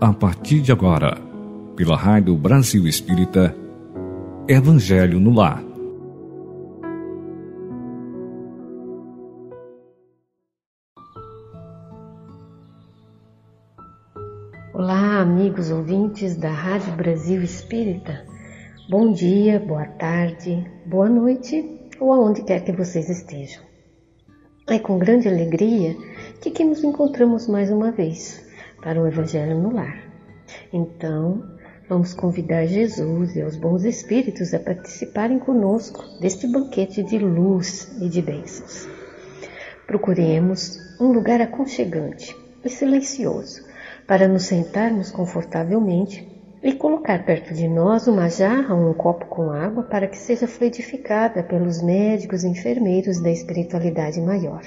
a partir de agora, pela Rádio Brasil Espírita, Evangelho no Lar. Olá, amigos ouvintes da Rádio Brasil Espírita. Bom dia, boa tarde, boa noite ou aonde quer que vocês estejam. É com grande alegria que aqui nos encontramos mais uma vez para o Evangelho no Lar. Então, vamos convidar Jesus e os bons espíritos a participarem conosco deste banquete de luz e de bênçãos. Procuremos um lugar aconchegante e silencioso para nos sentarmos confortavelmente e colocar perto de nós uma jarra ou um copo com água para que seja fluidificada pelos médicos e enfermeiros da espiritualidade maior.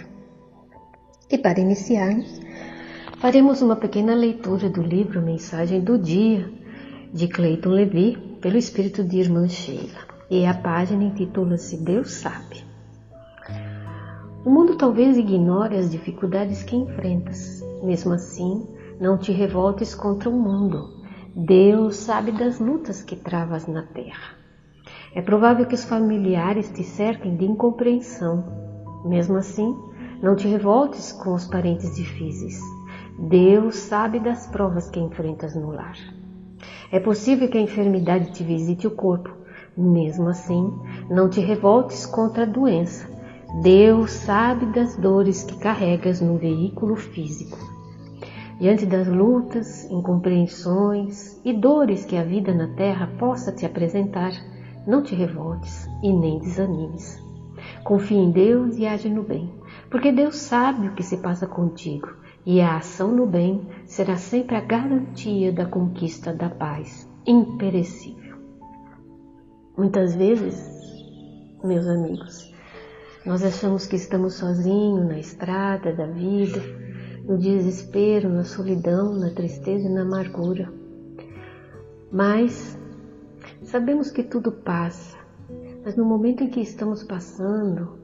E para iniciarmos, faremos uma pequena leitura do livro Mensagem do Dia, de Cleiton Levi, pelo espírito de Irmã Sheila. E a página intitula-se Deus Sabe. O mundo talvez ignore as dificuldades que enfrentas. Mesmo assim, não te revoltes contra o mundo Deus sabe das lutas que travas na terra. É provável que os familiares te cerquem de incompreensão. Mesmo assim, não te revoltes com os parentes difíceis. Deus sabe das provas que enfrentas no lar. É possível que a enfermidade te visite o corpo. Mesmo assim, não te revoltes contra a doença. Deus sabe das dores que carregas no veículo físico. Diante das lutas, incompreensões e dores que a vida na terra possa te apresentar, não te revoltes e nem desanimes. Confie em Deus e age no bem, porque Deus sabe o que se passa contigo e a ação no bem será sempre a garantia da conquista da paz imperecível. Muitas vezes, meus amigos, nós achamos que estamos sozinhos na estrada da vida no desespero, na solidão, na tristeza e na amargura. Mas sabemos que tudo passa, mas no momento em que estamos passando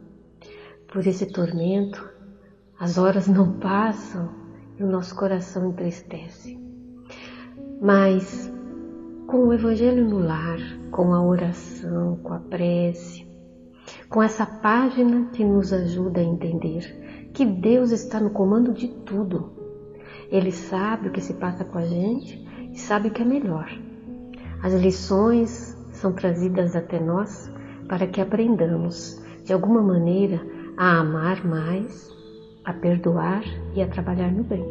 por esse tormento, as horas não passam e o nosso coração entristece. Mas com o Evangelho no lar, com a oração, com a prece, com essa página que nos ajuda a entender que Deus está no comando de tudo. Ele sabe o que se passa com a gente e sabe o que é melhor. As lições são trazidas até nós para que aprendamos, de alguma maneira, a amar mais, a perdoar e a trabalhar no bem.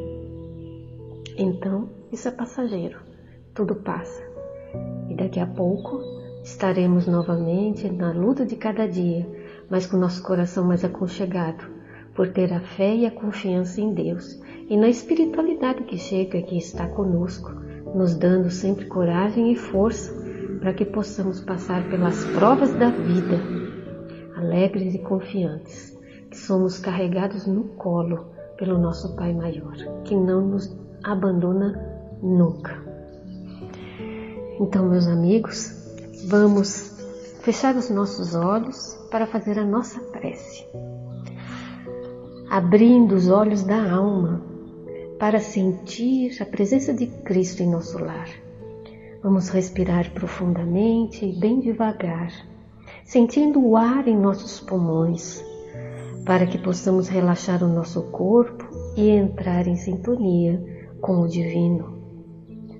Então, isso é passageiro, tudo passa. E daqui a pouco estaremos novamente na luta de cada dia, mas com nosso coração mais aconchegado, por ter a fé e a confiança em Deus e na espiritualidade que chega que está conosco, nos dando sempre coragem e força para que possamos passar pelas provas da vida, alegres e confiantes, somos carregados no colo pelo nosso Pai Maior, que não nos abandona nunca. Então, meus amigos, vamos fechar os nossos olhos para fazer a nossa prece abrindo os olhos da alma para sentir a presença de Cristo em nosso lar. Vamos respirar profundamente e bem devagar, sentindo o ar em nossos pulmões, para que possamos relaxar o nosso corpo e entrar em sintonia com o Divino,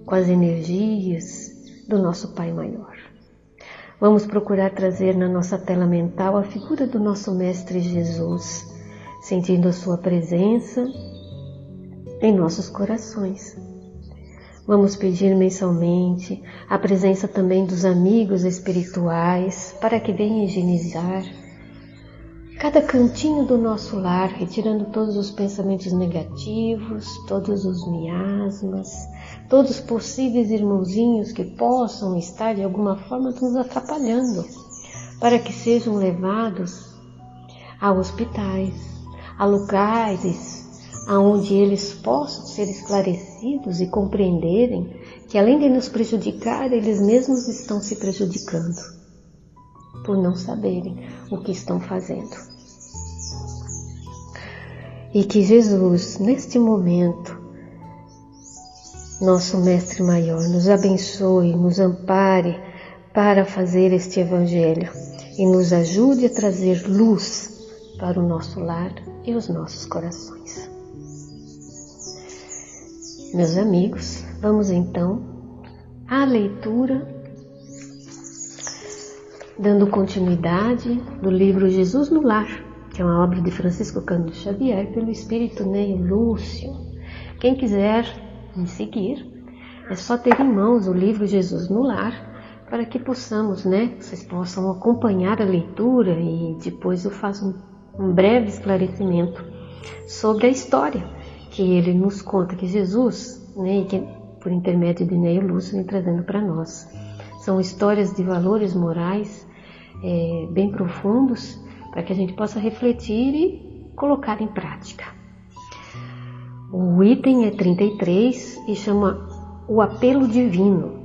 com as energias do nosso Pai Maior. Vamos procurar trazer na nossa tela mental a figura do nosso Mestre Jesus sentindo a Sua presença em nossos corações. Vamos pedir mensalmente a presença também dos amigos espirituais para que venham higienizar cada cantinho do nosso lar, retirando todos os pensamentos negativos, todos os miasmas, todos os possíveis irmãozinhos que possam estar de alguma forma nos atrapalhando, para que sejam levados a hospitais, a lugares aonde eles possam ser esclarecidos e compreenderem que além de nos prejudicar, eles mesmos estão se prejudicando por não saberem o que estão fazendo. E que Jesus, neste momento, nosso Mestre Maior, nos abençoe, nos ampare para fazer este Evangelho e nos ajude a trazer luz para o nosso lar e os nossos corações. Meus amigos, vamos então à leitura, dando continuidade do livro Jesus no Lar, que é uma obra de Francisco Cândido Xavier, pelo espírito Neio Lúcio. Quem quiser me seguir, é só ter em mãos o livro Jesus no Lar para que possamos, né, vocês possam acompanhar a leitura e depois eu faço um, um breve esclarecimento sobre a história que ele nos conta que Jesus, né, que por intermédio de Neio Lúcio vem trazendo para nós. São histórias de valores morais é, bem profundos para que a gente possa refletir e colocar em prática. O item é 33 e chama O Apelo Divino.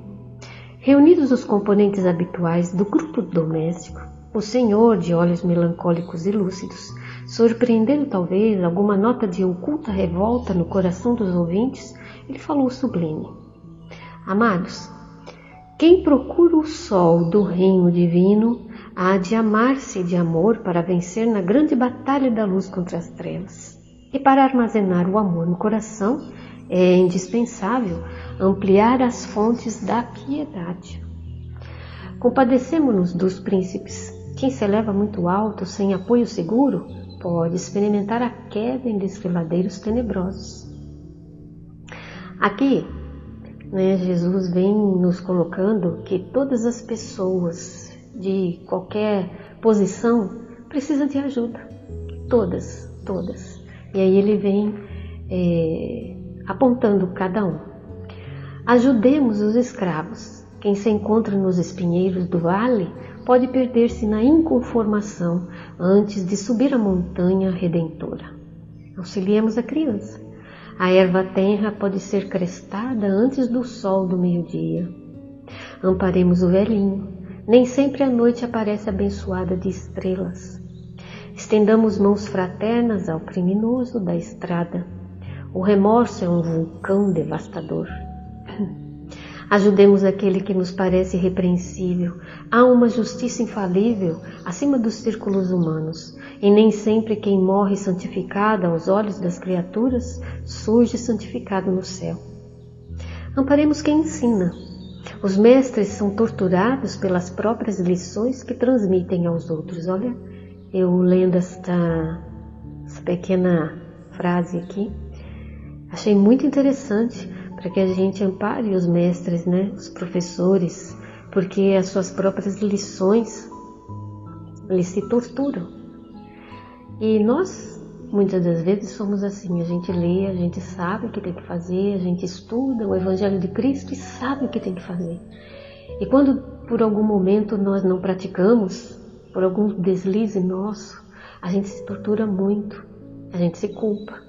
Reunidos os componentes habituais do grupo doméstico, o senhor, de olhos melancólicos e lúcidos, surpreendendo talvez alguma nota de oculta revolta no coração dos ouvintes, ele falou sublime: Amados, quem procura o sol do reino divino há de amar-se de amor para vencer na grande batalha da luz contra as trevas. E para armazenar o amor no coração é indispensável ampliar as fontes da piedade. Compadecemos-nos dos príncipes. Quem se eleva muito alto, sem apoio seguro, pode experimentar a queda em desfiladeiros tenebrosos. Aqui, né, Jesus vem nos colocando que todas as pessoas de qualquer posição precisam de ajuda. Todas, todas. E aí ele vem é, apontando cada um. Ajudemos os escravos. Quem se encontra nos espinheiros do vale pode perder-se na inconformação antes de subir a montanha redentora. Auxiliemos a criança. A erva tenra pode ser crestada antes do sol do meio-dia. Amparemos o velhinho. Nem sempre a noite aparece abençoada de estrelas. Estendamos mãos fraternas ao criminoso da estrada o remorso é um vulcão devastador. Ajudemos aquele que nos parece repreensível. Há uma justiça infalível acima dos círculos humanos, e nem sempre quem morre santificado aos olhos das criaturas surge santificado no céu. Amparemos quem ensina. Os mestres são torturados pelas próprias lições que transmitem aos outros. Olha, eu lendo esta, pequena frase aqui, Achei muito interessante para que a gente ampare os mestres, né, os professores, porque as suas próprias lições eles se torturam. E nós, muitas das vezes, somos assim: a gente lê, a gente sabe o que tem que fazer, a gente estuda o Evangelho de Cristo e sabe o que tem que fazer. E quando por algum momento nós não praticamos, por algum deslize nosso, a gente se tortura muito, a gente se culpa.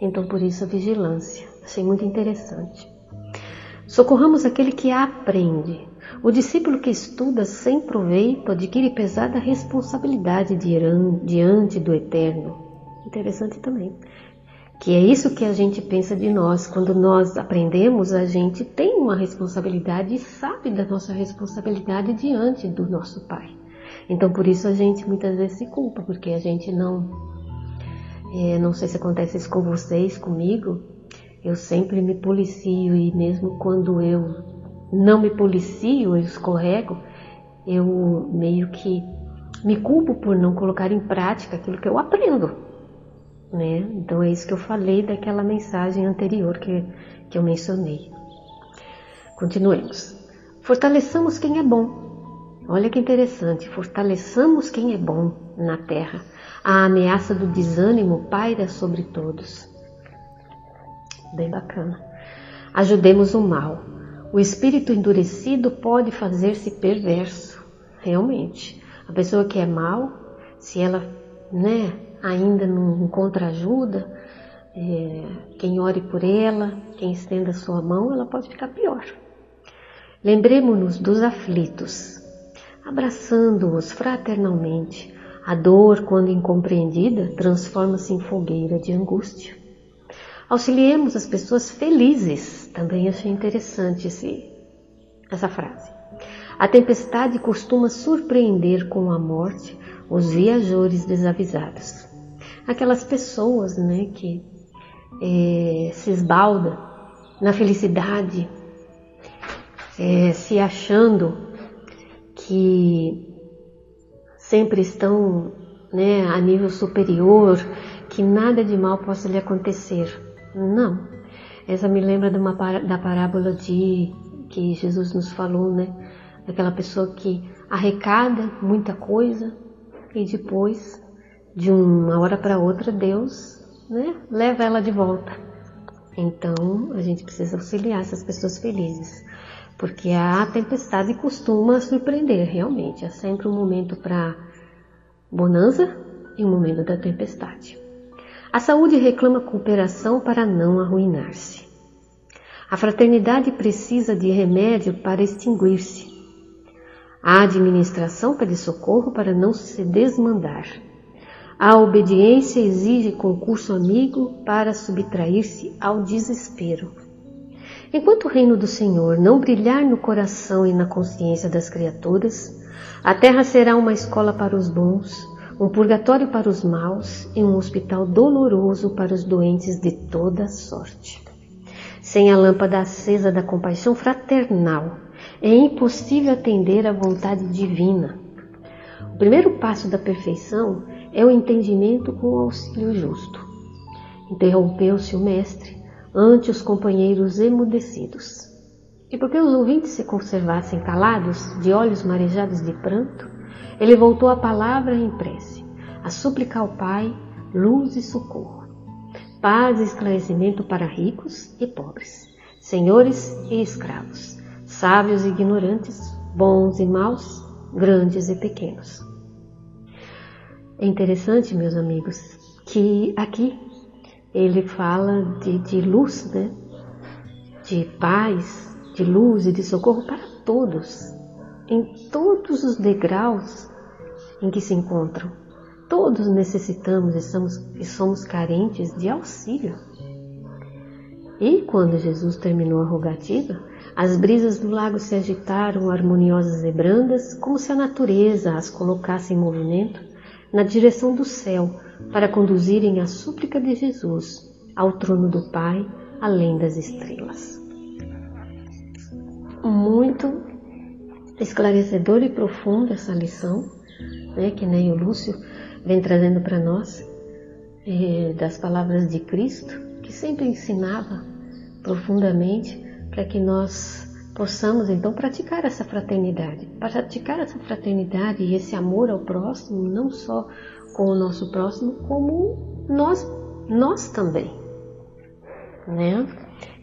Então, por isso a vigilância. Achei muito interessante. Socorramos aquele que aprende. O discípulo que estuda sem proveito adquire pesada responsabilidade diante do Eterno. Interessante também. Que é isso que a gente pensa de nós. Quando nós aprendemos, a gente tem uma responsabilidade e sabe da nossa responsabilidade diante do nosso Pai. Então, por isso a gente muitas vezes se culpa, porque a gente não é, não sei se acontece isso com vocês, comigo. Eu sempre me policio e mesmo quando eu não me policio, eu escorrego, eu meio que me culpo por não colocar em prática aquilo que eu aprendo. Né? Então é isso que eu falei daquela mensagem anterior que, que eu mencionei. Continuemos. Fortaleçamos quem é bom. Olha que interessante, fortaleçamos quem é bom na terra a ameaça do desânimo paira sobre todos. Bem bacana. Ajudemos o mal. O espírito endurecido pode fazer-se perverso. Realmente. A pessoa que é mal, se ela né, ainda não encontra ajuda, é, quem ore por ela, quem estenda sua mão, ela pode ficar pior. Lembremos-nos dos aflitos, abraçando-os fraternalmente, a dor, quando incompreendida, transforma-se em fogueira de angústia. Auxiliemos as pessoas felizes. Também achei interessante esse, essa frase. A tempestade costuma surpreender com a morte os viajores desavisados. Aquelas pessoas né, que é, se esbalda na felicidade, é, se achando que sempre estão né, a nível superior, que nada de mal possa lhe acontecer. Não. Essa me lembra de uma, da parábola de que Jesus nos falou, né? Daquela pessoa que arrecada muita coisa e depois, de uma hora para outra, Deus né, leva ela de volta. Então, a gente precisa auxiliar essas pessoas felizes, porque a tempestade costuma surpreender, realmente. É sempre um momento para bonança e um momento da tempestade. A saúde reclama cooperação para não arruinar-se. A fraternidade precisa de remédio para extinguir-se. A administração pede socorro para não se desmandar. A obediência exige concurso amigo para subtrair-se ao desespero. Enquanto o reino do Senhor não brilhar no coração e na consciência das criaturas, a terra será uma escola para os bons, um purgatório para os maus e um hospital doloroso para os doentes de toda sorte. Sem a lâmpada acesa da compaixão fraternal, é impossível atender à vontade divina. O primeiro passo da perfeição é o entendimento com o auxílio justo. Interrompeu-se o mestre ante os companheiros emudecidos. E porque os ouvintes se conservassem calados, de olhos marejados de pranto, ele voltou a palavra em prece, a suplicar ao Pai luz e socorro, paz e esclarecimento para ricos e pobres, senhores e escravos, sábios e ignorantes, bons e maus, grandes e pequenos. É interessante, meus amigos, que aqui ele fala de, de luz, né? de paz, de luz e de socorro para todos, em todos os degraus em que se encontram. Todos necessitamos e somos, e somos carentes de auxílio. E quando Jesus terminou a rogativa, as brisas do lago se agitaram harmoniosas e brandas, como se a natureza as colocasse em movimento na direção do céu para conduzirem a súplica de Jesus ao trono do Pai, além das estrelas. Muito esclarecedora e profunda essa lição, né, que nem o Lúcio vem trazendo para nós, é, das palavras de Cristo, que sempre ensinava profundamente para que nós possamos então praticar essa fraternidade, praticar essa fraternidade e esse amor ao próximo, não só com o nosso próximo, como nós, nós também, né?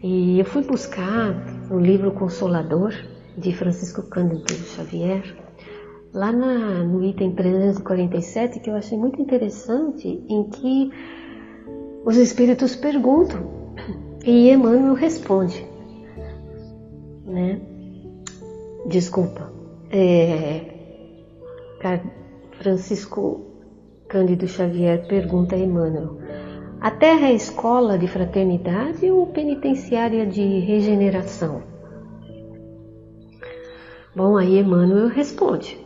E eu fui buscar o livro Consolador de Francisco Cândido Xavier, lá na, no item 347, que eu achei muito interessante, em que os espíritos perguntam e Emmanuel responde né? Desculpa. É, Francisco Cândido Xavier pergunta a Emmanuel: A Terra é escola de fraternidade ou penitenciária de regeneração? Bom, aí Emmanuel responde: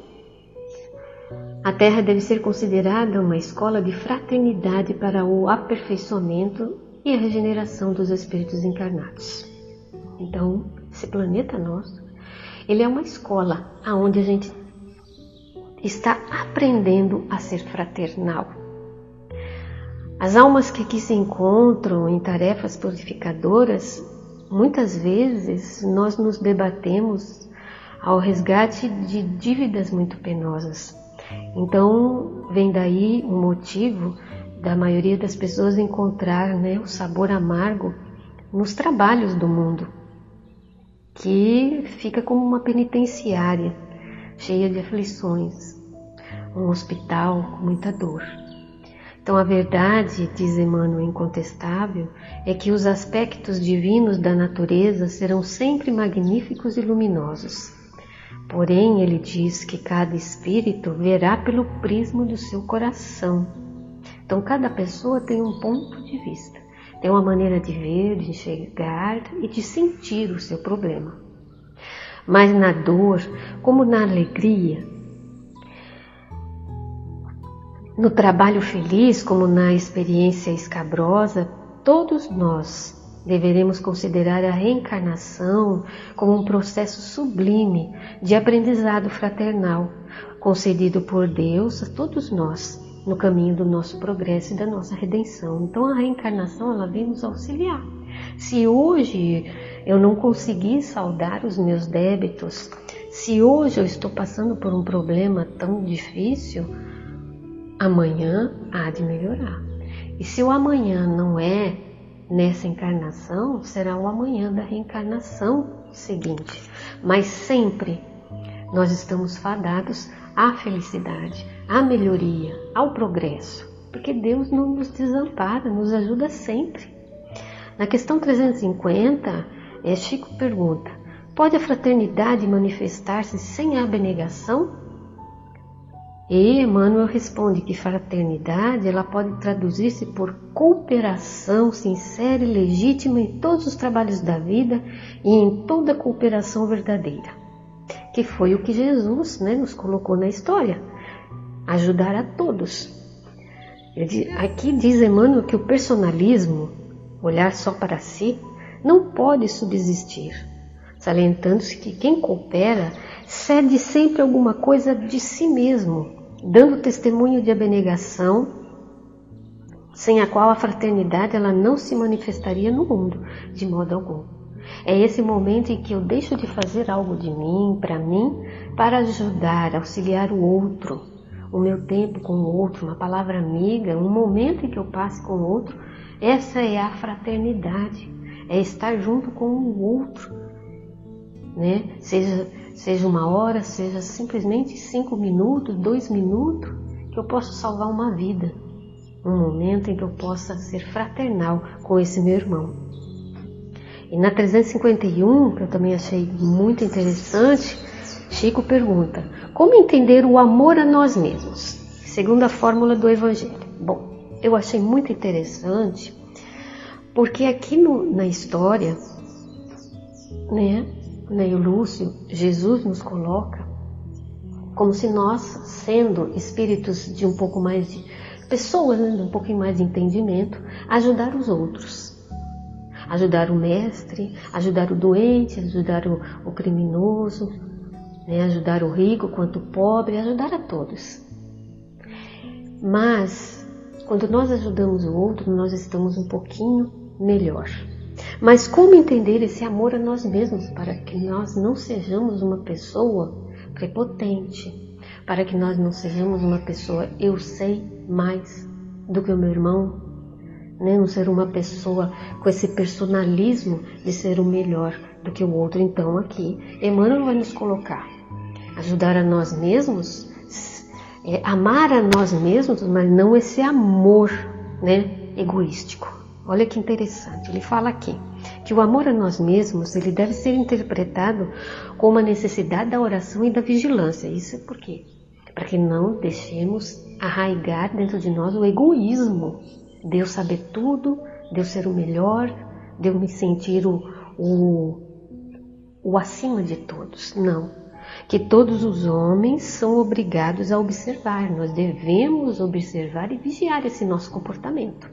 A Terra deve ser considerada uma escola de fraternidade para o aperfeiçoamento e a regeneração dos espíritos encarnados. Então, esse planeta nosso, ele é uma escola aonde a gente está aprendendo a ser fraternal. As almas que aqui se encontram em tarefas purificadoras, muitas vezes nós nos debatemos ao resgate de dívidas muito penosas. Então, vem daí o motivo da maioria das pessoas encontrar né, o sabor amargo nos trabalhos do mundo que fica como uma penitenciária, cheia de aflições, um hospital com muita dor. Então, a verdade, diz Emmanuel incontestável, é que os aspectos divinos da natureza serão sempre magníficos e luminosos. Porém, ele diz que cada espírito verá pelo prisma do seu coração. Então, cada pessoa tem um ponto de vista. Tem uma maneira de ver, de enxergar e de sentir o seu problema. Mas na dor, como na alegria, no trabalho feliz, como na experiência escabrosa, todos nós deveremos considerar a reencarnação como um processo sublime de aprendizado fraternal, concedido por Deus a todos nós no caminho do nosso progresso e da nossa redenção. Então a reencarnação ela vem nos auxiliar. Se hoje eu não consegui saldar os meus débitos, se hoje eu estou passando por um problema tão difícil, amanhã há de melhorar. E se o amanhã não é nessa encarnação, será o amanhã da reencarnação seguinte. Mas sempre nós estamos fadados à felicidade, à melhoria, ao progresso, porque Deus não nos desampara, nos ajuda sempre. Na questão 350, é, Chico pergunta: pode a fraternidade manifestar-se sem abnegação? E Emmanuel responde que fraternidade ela pode traduzir-se por cooperação sincera e legítima em todos os trabalhos da vida e em toda cooperação verdadeira que foi o que Jesus né, nos colocou na história ajudar a todos. Aqui diz Emmanuel que o personalismo, olhar só para si, não pode subsistir, salientando-se que quem coopera cede sempre alguma coisa de si mesmo, dando testemunho de abnegação, sem a qual a fraternidade ela não se manifestaria no mundo de modo algum. É esse momento em que eu deixo de fazer algo de mim, para mim, para ajudar, auxiliar o outro. O meu tempo com o outro, uma palavra amiga, um momento em que eu passe com o outro. Essa é a fraternidade. É estar junto com o outro. Né? Seja, seja uma hora, seja simplesmente cinco minutos, dois minutos, que eu posso salvar uma vida. Um momento em que eu possa ser fraternal com esse meu irmão. E na 351, que eu também achei muito interessante, Chico pergunta: Como entender o amor a nós mesmos? Segundo a fórmula do Evangelho. Bom, eu achei muito interessante, porque aqui no, na história, né, Neio Lúcio, Jesus nos coloca como se nós, sendo espíritos de um pouco mais de pessoas, né, de um pouquinho mais de entendimento, ajudar os outros ajudar o mestre, ajudar o doente, ajudar o, o criminoso, né? ajudar o rico quanto o pobre, ajudar a todos. Mas quando nós ajudamos o outro, nós estamos um pouquinho melhor. Mas como entender esse amor a nós mesmos para que nós não sejamos uma pessoa prepotente, para que nós não sejamos uma pessoa eu sei mais do que o meu irmão, né? não ser uma pessoa com esse personalismo de ser o melhor do que o outro. Então, aqui, Emmanuel vai nos colocar, ajudar a nós mesmos, é, amar a nós mesmos, mas não esse amor né, egoístico. Olha que interessante, ele fala aqui que o amor a nós mesmos ele deve ser interpretado como a necessidade da oração e da vigilância. Isso é por quê? Para que não deixemos arraigar dentro de nós o egoísmo, Deus saber tudo, Deus ser o melhor, Deus me sentir o, o, o acima de todos. Não. Que todos os homens são obrigados a observar, nós devemos observar e vigiar esse nosso comportamento.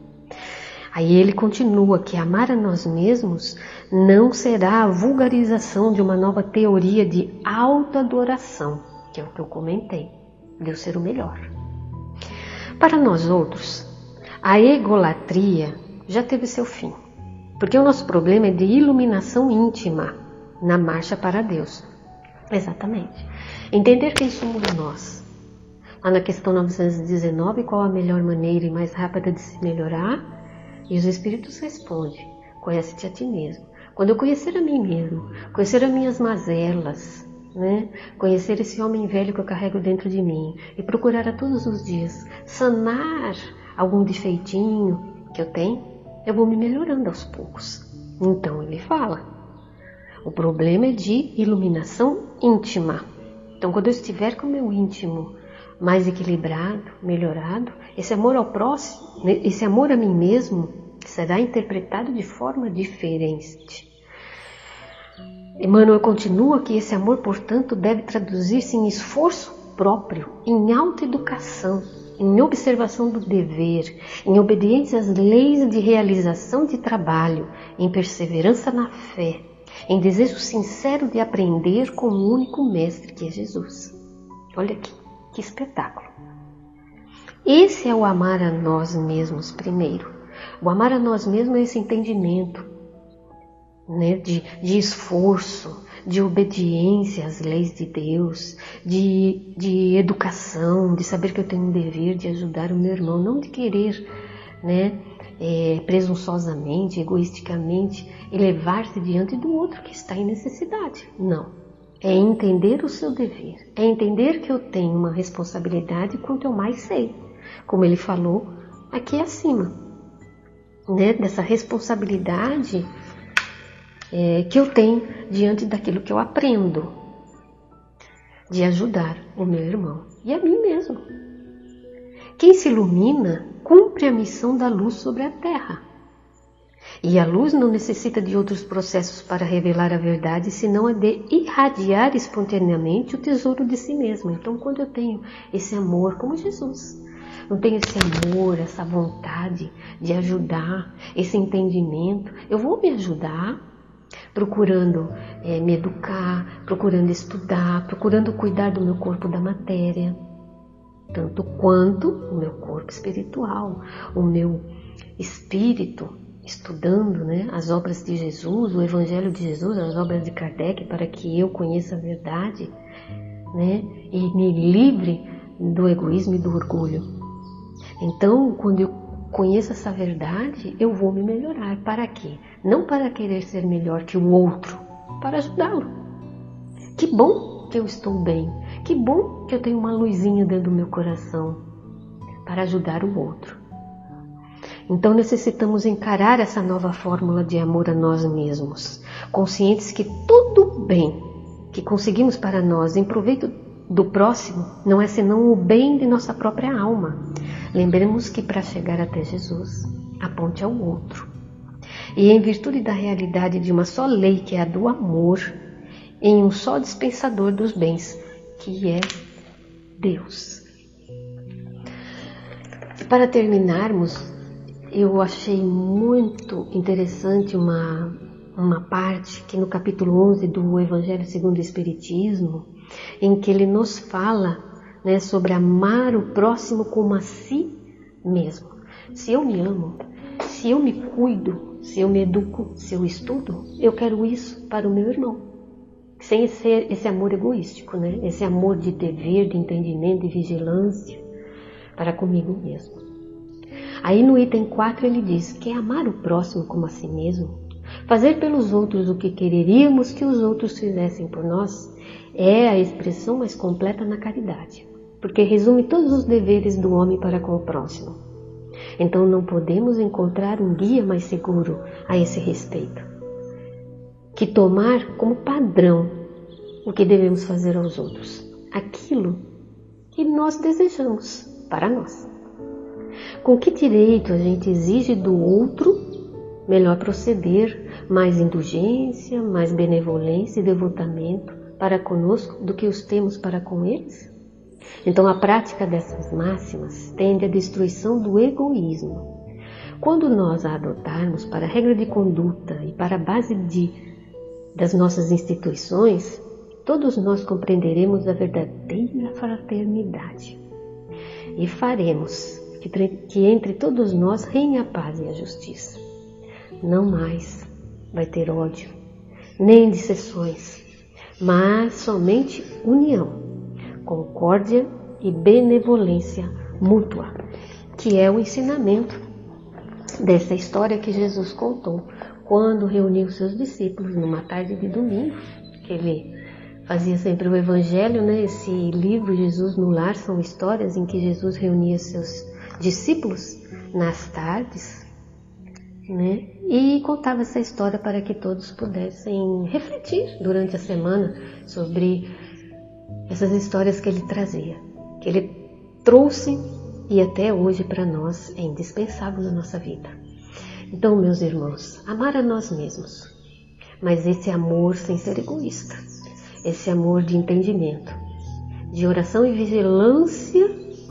Aí ele continua que amar a nós mesmos não será a vulgarização de uma nova teoria de autoadoração, que é o que eu comentei, Deus ser o melhor. Para nós outros, a egolatria já teve seu fim, porque o nosso problema é de iluminação íntima na marcha para Deus. Exatamente. Entender quem somos nós. Lá na questão 919, qual a melhor maneira e mais rápida de se melhorar? E os Espíritos respondem: conhece-te a ti mesmo. Quando eu conhecer a mim mesmo, conhecer as minhas mazelas, né? conhecer esse homem velho que eu carrego dentro de mim e procurar a todos os dias sanar algum defeitinho que eu tenho, eu vou me melhorando aos poucos. Então ele fala: o problema é de iluminação íntima. Então, quando eu estiver com o meu íntimo mais equilibrado, melhorado, esse amor ao próximo, esse amor a mim mesmo, será interpretado de forma diferente. Emmanuel continua que esse amor, portanto, deve traduzir-se em esforço próprio, em autoeducação, em observação do dever, em obediência às leis de realização de trabalho, em perseverança na fé, em desejo sincero de aprender com o único mestre que é Jesus. Olha aqui, que espetáculo. Esse é o amar a nós mesmos primeiro. O amar a nós mesmos é esse entendimento né, de, de esforço, de obediência às leis de Deus, de, de educação, de saber que eu tenho um dever de ajudar o meu irmão, não de querer, né, é, presunçosamente, egoisticamente, elevar-se diante do outro que está em necessidade. Não. É entender o seu dever, é entender que eu tenho uma responsabilidade quanto eu mais sei, como ele falou aqui acima, né, dessa responsabilidade é, que eu tenho diante daquilo que eu aprendo, de ajudar o meu irmão e a mim mesmo. Quem se ilumina cumpre a missão da luz sobre a terra. E a luz não necessita de outros processos para revelar a verdade, senão a de irradiar espontaneamente o tesouro de si mesmo. Então, quando eu tenho esse amor, como Jesus, não tenho esse amor, essa vontade de ajudar, esse entendimento, eu vou me ajudar procurando é, me educar, procurando estudar, procurando cuidar do meu corpo da matéria, tanto quanto o meu corpo espiritual, o meu espírito, estudando né, as obras de Jesus, o Evangelho de Jesus, as obras de Kardec, para que eu conheça a verdade né, e me livre do egoísmo e do orgulho. Então, quando eu conheço essa verdade, eu vou me melhorar. Para quê? Não para querer ser melhor que o outro, para ajudá-lo. Que bom que eu estou bem. Que bom que eu tenho uma luzinha dentro do meu coração para ajudar o outro. Então necessitamos encarar essa nova fórmula de amor a nós mesmos, conscientes que tudo bem que conseguimos para nós em proveito do próximo não é senão o bem de nossa própria alma. Lembremos que para chegar até Jesus, aponte ao outro. E em virtude da realidade de uma só lei, que é a do amor, em um só dispensador dos bens, que é Deus. Para terminarmos, eu achei muito interessante uma, uma parte que no capítulo 11 do Evangelho segundo o Espiritismo, em que ele nos fala né, sobre amar o próximo como a si mesmo. Se eu me amo, se eu me cuido, se eu me educo, se eu estudo, eu quero isso para o meu irmão. Sem esse, esse amor egoístico, né? esse amor de dever, de entendimento, de vigilância para comigo mesmo. Aí no item 4 ele diz que é amar o próximo como a si mesmo, fazer pelos outros o que quereríamos que os outros fizessem por nós, é a expressão mais completa na caridade porque resume todos os deveres do homem para com o próximo. Então não podemos encontrar um guia mais seguro a esse respeito que tomar como padrão o que devemos fazer aos outros, aquilo que nós desejamos para nós. Com que direito a gente exige do outro melhor proceder, mais indulgência, mais benevolência e devotamento para conosco do que os temos para com eles? Então, a prática dessas máximas tende à destruição do egoísmo. Quando nós a adotarmos para regra de conduta e para base de, das nossas instituições, todos nós compreenderemos a verdadeira fraternidade e faremos que, que entre todos nós reine a paz e a justiça. Não mais vai ter ódio, nem dissessões, mas somente união concórdia e benevolência mútua, que é o ensinamento dessa história que Jesus contou quando reuniu seus discípulos numa tarde de domingo, que ele fazia sempre o evangelho, né? Esse livro Jesus no lar são histórias em que Jesus reunia seus discípulos nas tardes, né? E contava essa história para que todos pudessem refletir durante a semana sobre essas histórias que ele trazia, que ele trouxe e até hoje para nós é indispensável na nossa vida. Então, meus irmãos, amar a nós mesmos, mas esse amor sem ser egoísta, esse amor de entendimento, de oração e vigilância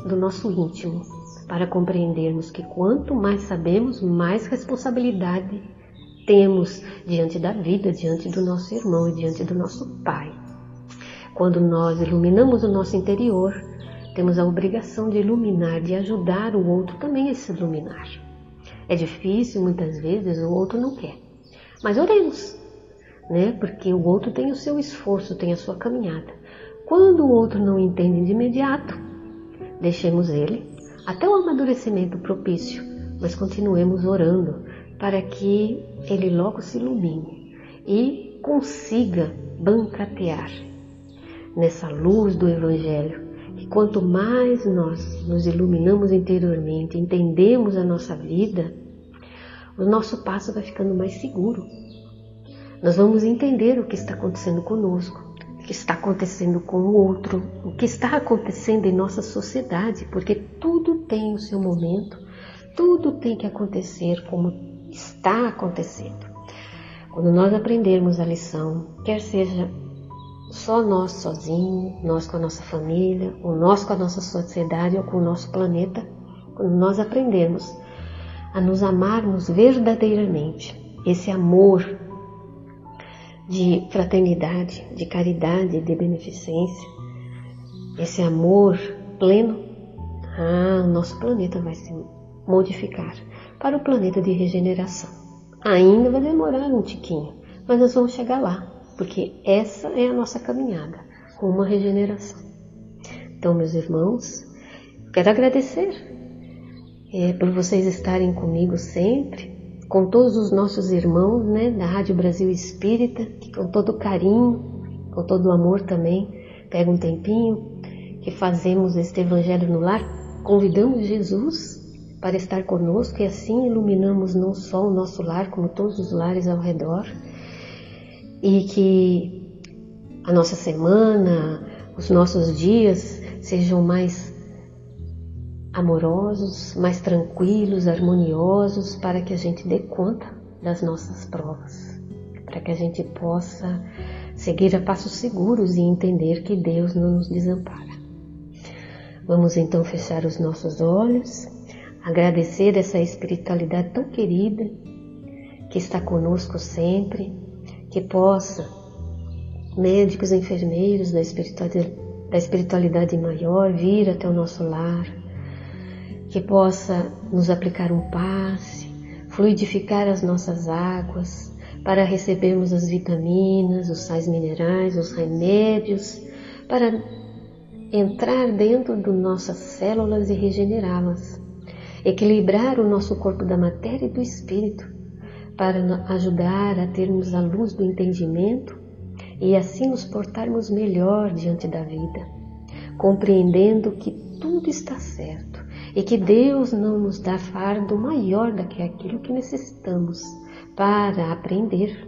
do nosso íntimo, para compreendermos que quanto mais sabemos, mais responsabilidade temos diante da vida, diante do nosso irmão e diante do nosso Pai. Quando nós iluminamos o nosso interior, temos a obrigação de iluminar, de ajudar o outro também a se iluminar. É difícil, muitas vezes o outro não quer. Mas oremos, né? Porque o outro tem o seu esforço, tem a sua caminhada. Quando o outro não entende de imediato, deixemos ele até o amadurecimento propício, mas continuemos orando para que ele logo se ilumine e consiga bancatear nessa luz do Evangelho. E quanto mais nós nos iluminamos interiormente, entendemos a nossa vida, o nosso passo vai ficando mais seguro. Nós vamos entender o que está acontecendo conosco, o que está acontecendo com o outro, o que está acontecendo em nossa sociedade, porque tudo tem o seu momento, tudo tem que acontecer como está acontecendo. Quando nós aprendermos a lição, quer seja só nós sozinhos, nós com a nossa família, ou nós com a nossa sociedade ou com o nosso planeta, quando nós aprendermos a nos amarmos verdadeiramente, esse amor de fraternidade, de caridade, de beneficência, esse amor pleno, ah, o nosso planeta vai se modificar para o planeta de regeneração. Ainda vai demorar um tiquinho, mas nós vamos chegar lá, porque essa é a nossa caminhada, rumo à regeneração. Então, meus irmãos, quero agradecer é, por vocês estarem comigo sempre, com todos os nossos irmãos né, da Rádio Brasil Espírita, que com todo carinho, com todo amor também, pega um tempinho, que fazemos este Evangelho no lar, convidamos Jesus para estar conosco e assim iluminamos não só o nosso lar, como todos os lares ao redor. E que a nossa semana, os nossos dias sejam mais amorosos, mais tranquilos, harmoniosos, para que a gente dê conta das nossas provas, para que a gente possa seguir a passos seguros e entender que Deus não nos desampara. Vamos então fechar os nossos olhos agradecer essa espiritualidade tão querida que está conosco sempre, que possa, médicos enfermeiros da espiritualidade, da espiritualidade maior, vir até o nosso lar, que possa nos aplicar um passe, fluidificar as nossas águas, para recebermos as vitaminas, os sais minerais, os remédios, para entrar dentro de nossas células e regenerá-las equilibrar o nosso corpo da matéria e do espírito, para ajudar a termos a luz do entendimento e assim nos portarmos melhor diante da vida, compreendendo que tudo está certo e que Deus não nos dá fardo maior do que aquilo que necessitamos para aprender,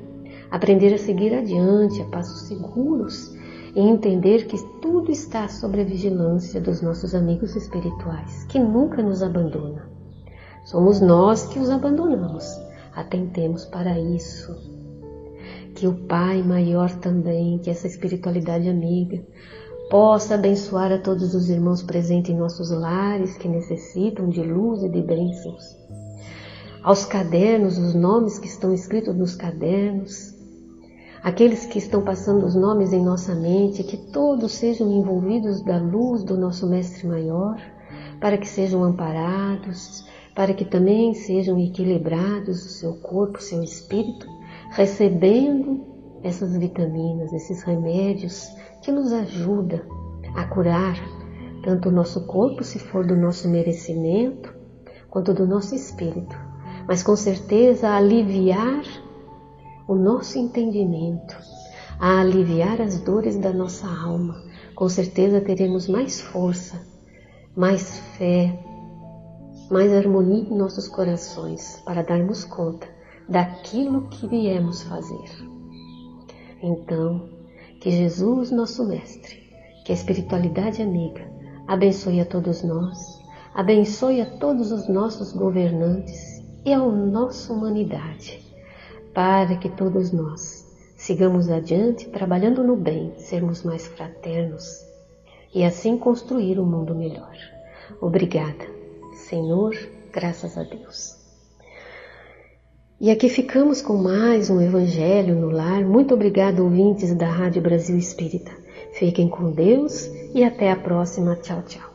aprender a seguir adiante a passos seguros e entender que tudo está sob a vigilância dos nossos amigos espirituais, que nunca nos abandonam. Somos nós que os abandonamos. Atentemos para isso. Que o Pai maior também, que essa espiritualidade amiga, possa abençoar a todos os irmãos presentes em nossos lares que necessitam de luz e de bênçãos. Aos cadernos, os nomes que estão escritos nos cadernos, aqueles que estão passando os nomes em nossa mente, que todos sejam envolvidos da luz do nosso Mestre Maior, para que sejam amparados, para que também sejam equilibrados o seu corpo, o seu espírito, recebendo essas vitaminas, esses remédios que nos ajudam a curar tanto o nosso corpo, se for do nosso merecimento, quanto do nosso espírito, mas com certeza a aliviar o nosso entendimento, a aliviar as dores da nossa alma. Com certeza teremos mais força, mais fé, mais harmonia em nossos corações para darmos conta daquilo que viemos fazer. Então, que Jesus, nosso Mestre, que a espiritualidade amiga, abençoe a todos nós, abençoe a todos os nossos governantes e à nossa humanidade, para que todos nós sigamos adiante trabalhando no bem, sermos mais fraternos e assim construir um mundo melhor. Obrigada, Senhor, graças a Deus. E aqui ficamos com mais um Evangelho no Lar. Muito obrigada, ouvintes da Rádio Brasil Espírita. Fiquem com Deus e até a próxima. Tchau, tchau.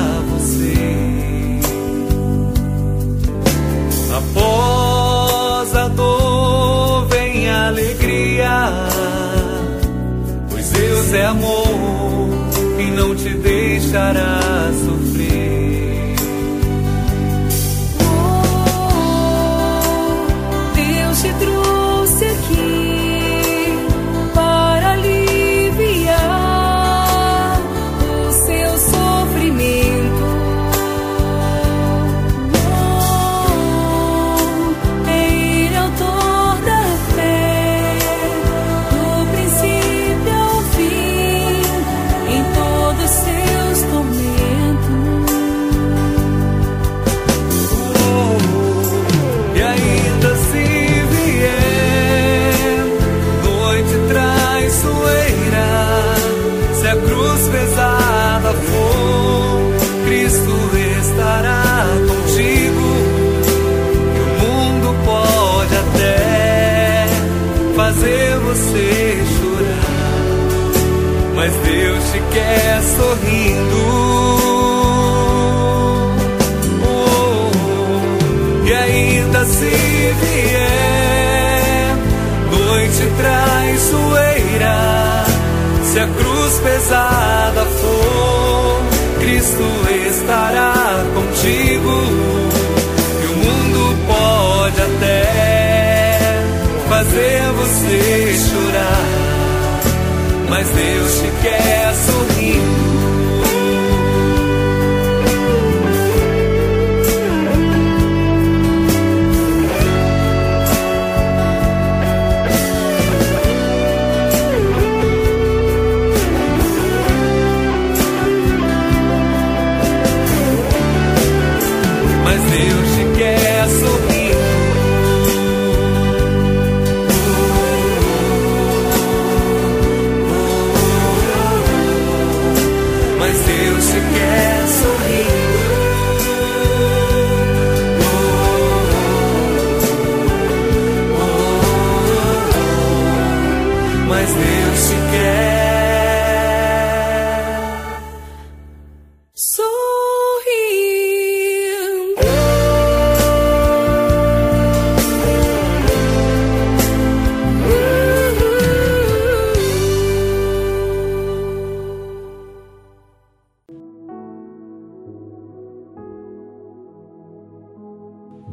pois Deus é amor e não te deixará